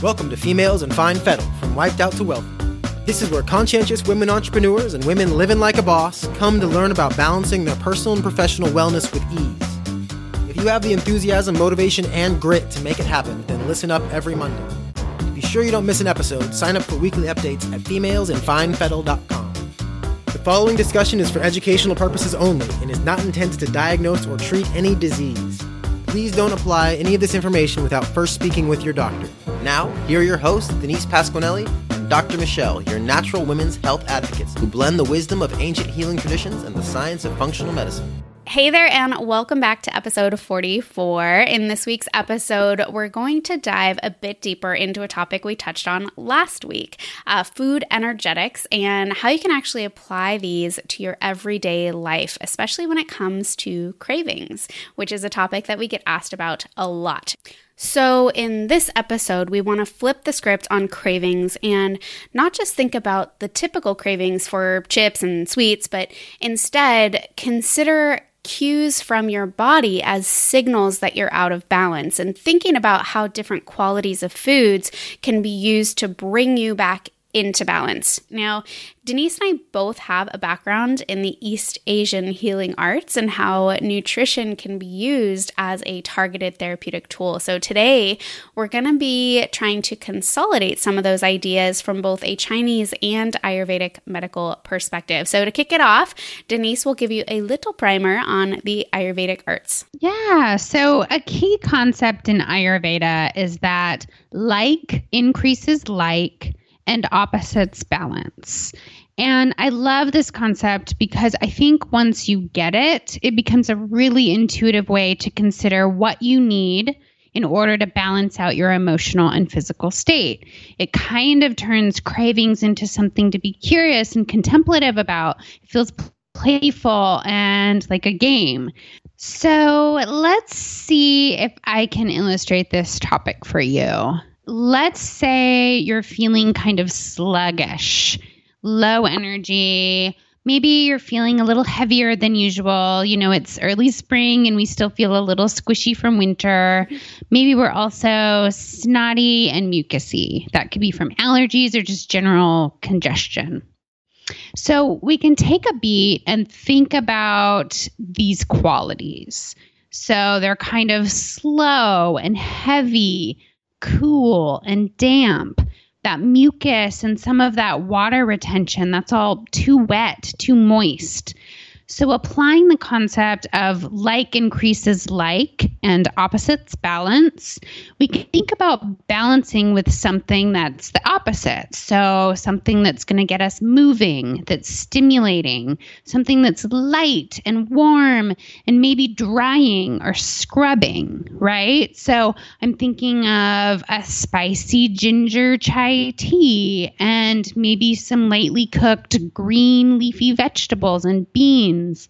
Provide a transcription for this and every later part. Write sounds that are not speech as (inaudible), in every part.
Welcome to Females in Fine Fettle, from Wiped Out to Wealthy. This is where conscientious women entrepreneurs and women living like a boss come to learn about balancing their personal and professional wellness with ease. If you have the enthusiasm, motivation, and grit to make it happen, then listen up every Monday. To be sure you don't miss an episode, sign up for weekly updates at femalesinfinefettle.com. The following discussion is for educational purposes only and is not intended to diagnose or treat any disease. Please don't apply any of this information without first speaking with your doctor. Now, here are your hosts, Denise Pasquinelli and Dr. Michelle, your natural women's health advocates who blend the wisdom of ancient healing traditions and the science of functional medicine. Hey there, and welcome back to episode 44. In this week's episode, we're going to dive a bit deeper into a topic we touched on last week uh, food energetics and how you can actually apply these to your everyday life, especially when it comes to cravings, which is a topic that we get asked about a lot. So, in this episode, we want to flip the script on cravings and not just think about the typical cravings for chips and sweets, but instead consider cues from your body as signals that you're out of balance. And thinking about how different qualities of foods can be used to bring you back into balance. Now, Denise and I both have a background in the East Asian healing arts and how nutrition can be used as a targeted therapeutic tool. So, today we're going to be trying to consolidate some of those ideas from both a Chinese and Ayurvedic medical perspective. So, to kick it off, Denise will give you a little primer on the Ayurvedic arts. Yeah. So, a key concept in Ayurveda is that like increases like and opposites balance. And I love this concept because I think once you get it, it becomes a really intuitive way to consider what you need in order to balance out your emotional and physical state. It kind of turns cravings into something to be curious and contemplative about. It feels playful and like a game. So let's see if I can illustrate this topic for you let's say you're feeling kind of sluggish, low energy. Maybe you're feeling a little heavier than usual. You know, it's early spring and we still feel a little squishy from winter. Maybe we're also snotty and mucusy. That could be from allergies or just general congestion. So we can take a beat and think about these qualities. So they're kind of slow and heavy, cool and damp. That mucus and some of that water retention, that's all too wet, too moist. So, applying the concept of like increases like and opposites balance, we can think about balancing with something that's the opposite. So, something that's going to get us moving, that's stimulating, something that's light and warm and maybe drying or scrubbing, right? So, I'm thinking of a spicy ginger chai tea and maybe some lightly cooked green leafy vegetables and beans beans,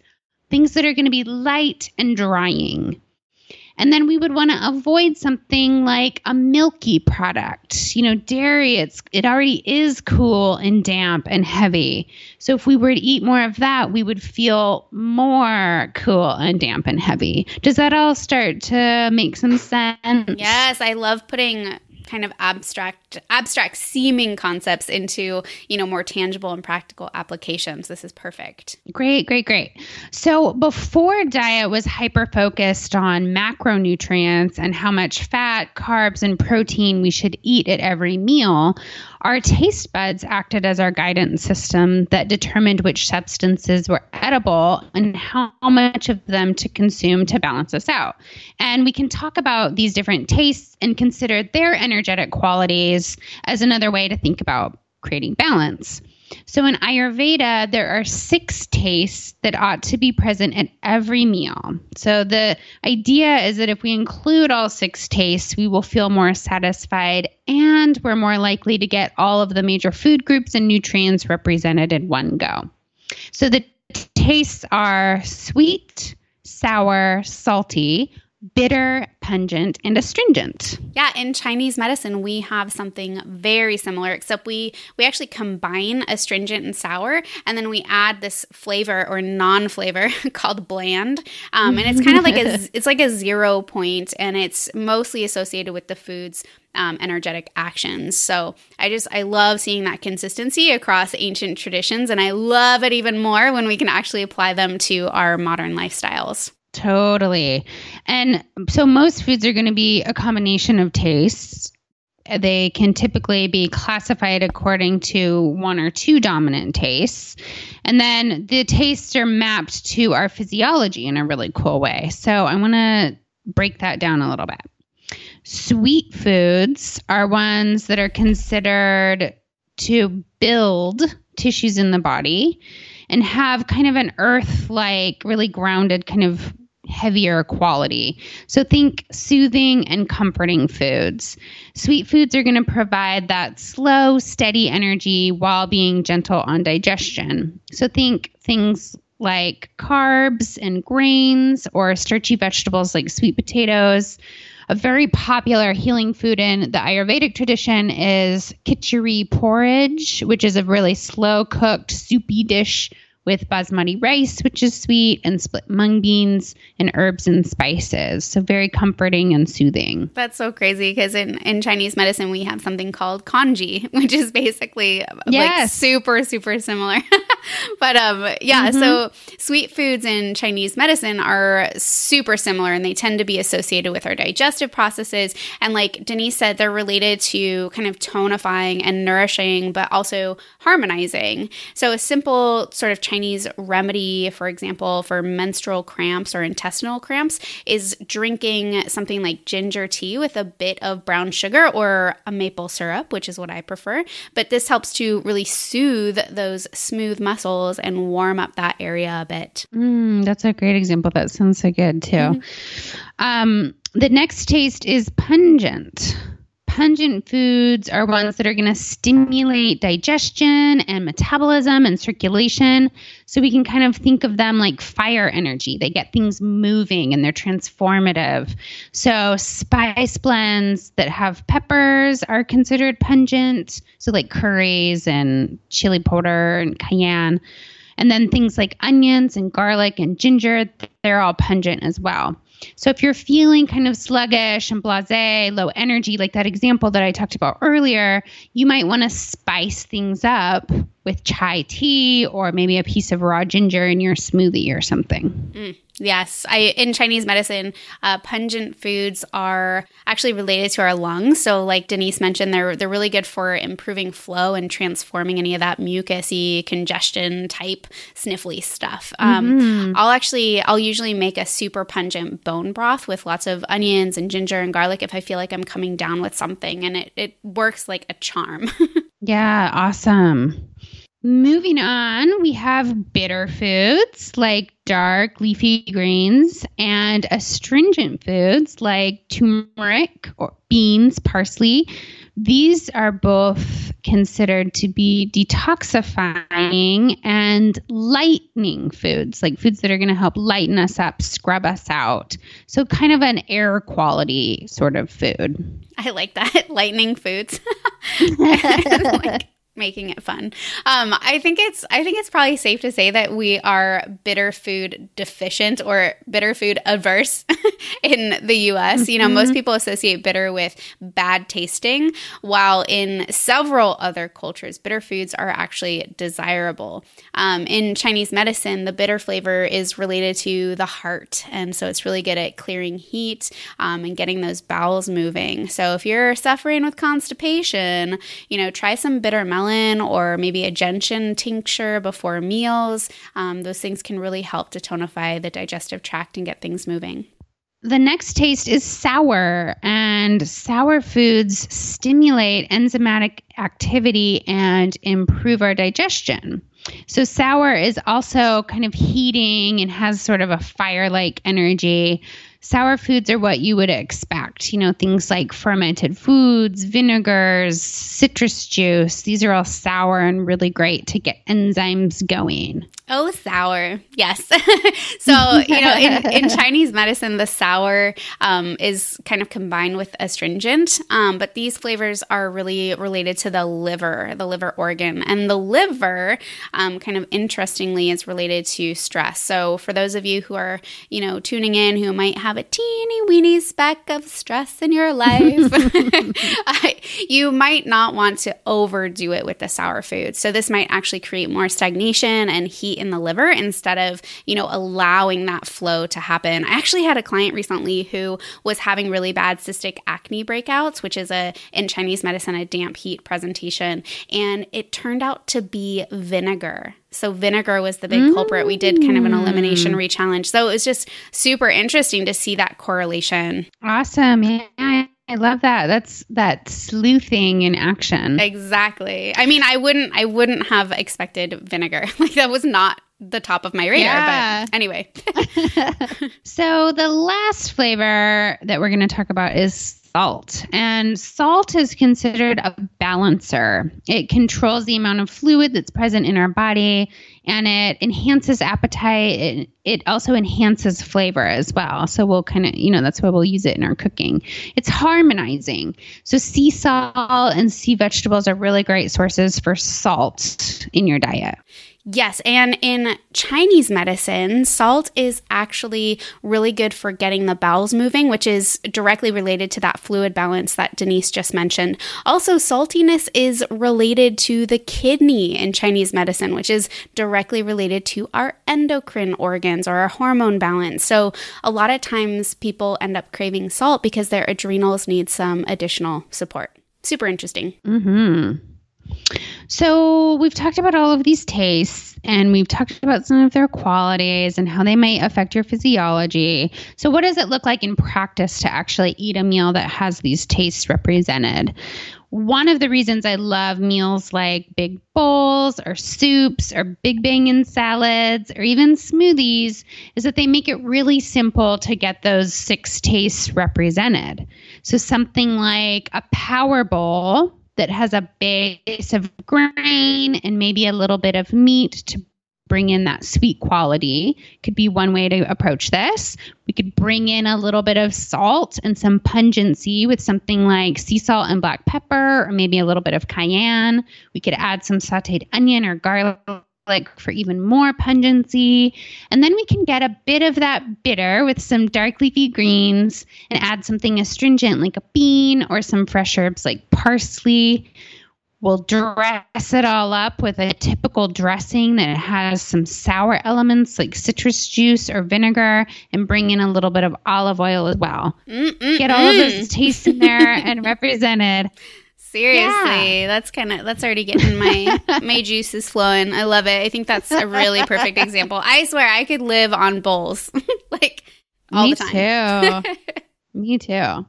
things that are going to be light and drying. And then we would want to avoid something like a milky product. You know, dairy, it's it already is cool and damp and heavy. So if we were to eat more of that, we would feel more cool and damp and heavy. Does that all start to make some sense? Yes, I love putting kind of abstract abstract seeming concepts into you know more tangible and practical applications. This is perfect. Great great great. So before diet was hyper focused on macronutrients and how much fat carbs and protein we should eat at every meal our taste buds acted as our guidance system that determined which substances were edible and how much of them to consume to balance us out. And we can talk about these different tastes and consider their energetic qualities as another way to think about creating balance. So in Ayurveda, there are six tastes that ought to be present at every meal. So the idea is that if we include all six tastes, we will feel more satisfied and we're more likely to get all of the major food groups and nutrients represented in one go. So the tastes are sweet, sour, salty, bitter, pungent, and astringent. Yeah, in Chinese medicine, we have something very similar, except we we actually combine astringent and sour, and then we add this flavor or non-flavor (laughs) called bland, um, and it's kind of like a (laughs) it's like a zero point, and it's mostly associated with the food's um, energetic actions. So I just I love seeing that consistency across ancient traditions, and I love it even more when we can actually apply them to our modern lifestyles. Totally. And so most foods are going to be a combination of tastes. They can typically be classified according to one or two dominant tastes. And then the tastes are mapped to our physiology in a really cool way. So I want to break that down a little bit. Sweet foods are ones that are considered to build tissues in the body and have kind of an earth like, really grounded kind of heavier quality. So think soothing and comforting foods. Sweet foods are going to provide that slow, steady energy while being gentle on digestion. So think things like carbs and grains or starchy vegetables like sweet potatoes. A very popular healing food in the Ayurvedic tradition is khichdi porridge, which is a really slow cooked, soupy dish with basmati rice, which is sweet, and split mung beans and herbs and spices. So very comforting and soothing. That's so crazy because in, in Chinese medicine, we have something called congee, (laughs) which is basically yes. like super, super similar. (laughs) (laughs) but um, yeah, mm-hmm. so sweet foods in Chinese medicine are super similar and they tend to be associated with our digestive processes. And like Denise said, they're related to kind of tonifying and nourishing, but also harmonizing. So a simple sort of Chinese Chinese remedy, for example, for menstrual cramps or intestinal cramps, is drinking something like ginger tea with a bit of brown sugar or a maple syrup, which is what I prefer. But this helps to really soothe those smooth muscles and warm up that area a bit. Mm, that's a great example. That sounds so good too. Mm-hmm. Um, the next taste is pungent pungent foods are ones that are going to stimulate digestion and metabolism and circulation. So we can kind of think of them like fire energy. They get things moving and they're transformative. So spice blends that have peppers are considered pungent. So like curries and chili powder and cayenne. And then things like onions and garlic and ginger, they're all pungent as well. So if you're feeling kind of sluggish and blase, low energy, like that example that I talked about earlier, you might want to spice things up with chai tea or maybe a piece of raw ginger in your smoothie or something. Mm. Yes, I in Chinese medicine, uh, pungent foods are actually related to our lungs. So, like Denise mentioned, they're they're really good for improving flow and transforming any of that mucusy, congestion type sniffly stuff. Um, mm-hmm. I'll actually, I'll usually make a super pungent bone broth with lots of onions and ginger and garlic if I feel like I'm coming down with something, and it it works like a charm. (laughs) yeah, awesome. Moving on, we have bitter foods like dark leafy greens and astringent foods like turmeric or beans, parsley. These are both considered to be detoxifying and lightening foods, like foods that are going to help lighten us up, scrub us out. So, kind of an air quality sort of food. I like that. (laughs) lightening foods. (laughs) (laughs) like, making it fun. Um, I think it's I think it's probably safe to say that we are bitter food deficient or bitter food averse (laughs) in the U.S. Mm-hmm. You know, most mm-hmm. people associate bitter with bad tasting, while in several other cultures, bitter foods are actually desirable. Um, in Chinese medicine, the bitter flavor is related to the heart, and so it's really good at clearing heat um, and getting those bowels moving. So if you're suffering with constipation, you know, try some bitter melon melon or maybe a gentian tincture before meals. Um, those things can really help to tonify the digestive tract and get things moving. The next taste is sour, and sour foods stimulate enzymatic activity and improve our digestion. So, sour is also kind of heating and has sort of a fire like energy. Sour foods are what you would expect. You know, things like fermented foods, vinegars, citrus juice. These are all sour and really great to get enzymes going. Oh, sour. Yes. (laughs) so, you know, in, in, (laughs) Chinese medicine, the sour um, is kind of combined with astringent, um, but these flavors are really related to the liver, the liver organ. And the liver, um, kind of interestingly, is related to stress. So, for those of you who are, you know, tuning in who might have a teeny weeny speck of stress in your life, (laughs) you might not want to overdo it with the sour food. So, this might actually create more stagnation and heat in the liver instead of, you know, allowing that flow to happen. I actually had a client recently who was having really bad cystic acne breakouts, which is a in Chinese medicine a damp heat presentation, and it turned out to be vinegar. So vinegar was the big mm. culprit. We did kind of an elimination mm. rechallenge. So it was just super interesting to see that correlation. Awesome. Yeah. I love that. That's that sleuthing in action. Exactly. I mean, I wouldn't I wouldn't have expected vinegar. (laughs) Like that was not the top of my radar, yeah. but anyway. (laughs) (laughs) so the last flavor that we're going to talk about is salt. And salt is considered a balancer. It controls the amount of fluid that's present in our body and it enhances appetite. It, it also enhances flavor as well. So we'll kind of, you know, that's why we'll use it in our cooking. It's harmonizing. So sea salt and sea vegetables are really great sources for salt in your diet. Yes, and in Chinese medicine, salt is actually really good for getting the bowels moving, which is directly related to that fluid balance that Denise just mentioned. Also, saltiness is related to the kidney in Chinese medicine, which is directly related to our endocrine organs or our hormone balance. So, a lot of times people end up craving salt because their adrenals need some additional support. Super interesting. Mhm. So, we've talked about all of these tastes and we've talked about some of their qualities and how they might affect your physiology. So, what does it look like in practice to actually eat a meal that has these tastes represented? One of the reasons I love meals like big bowls or soups or big bangin salads or even smoothies is that they make it really simple to get those six tastes represented. So, something like a power bowl that has a base of grain and maybe a little bit of meat to bring in that sweet quality could be one way to approach this. We could bring in a little bit of salt and some pungency with something like sea salt and black pepper, or maybe a little bit of cayenne. We could add some sauteed onion or garlic garlic for even more pungency. And then we can get a bit of that bitter with some dark leafy greens and add something astringent like a bean or some fresh herbs like parsley. We'll dress it all up with a typical dressing that has some sour elements like citrus juice or vinegar and bring in a little bit of olive oil as well. Mm-mm-mm. Get all of those mm. tastes in there and represented. (laughs) Seriously, yeah. that's kind of that's already getting my (laughs) my juices flowing. I love it. I think that's a really perfect example. I swear I could live on bowls (laughs) like all Me the time. too. (laughs) Me too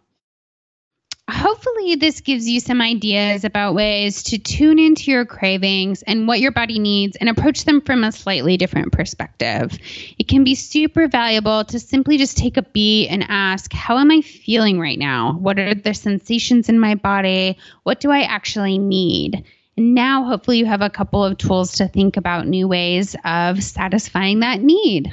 hopefully this gives you some ideas about ways to tune into your cravings and what your body needs and approach them from a slightly different perspective. It can be super valuable to simply just take a beat and ask, how am I feeling right now? What are the sensations in my body? What do I actually need? And now hopefully you have a couple of tools to think about new ways of satisfying that need.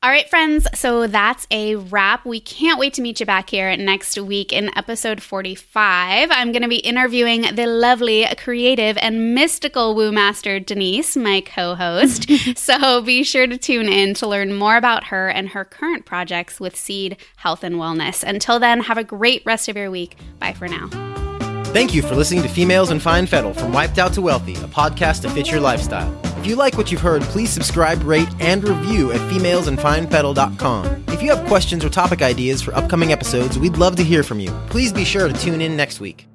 All right, friends, so that's a wrap. We can't wait to meet you back here next week in episode 45. I'm going to be interviewing the lovely, creative, and mystical Woo Master Denise, my co host. (laughs) so be sure to tune in to learn more about her and her current projects with Seed Health and Wellness. Until then, have a great rest of your week. Bye for now. Thank you for listening to Females in Fine Fettle from Wiped Out to Wealthy, a podcast to fit your lifestyle. If you like what you've heard, please subscribe, rate, and review at femalesinfinefettle.com. If you have questions or topic ideas for upcoming episodes, we'd love to hear from you. Please be sure to tune in next week.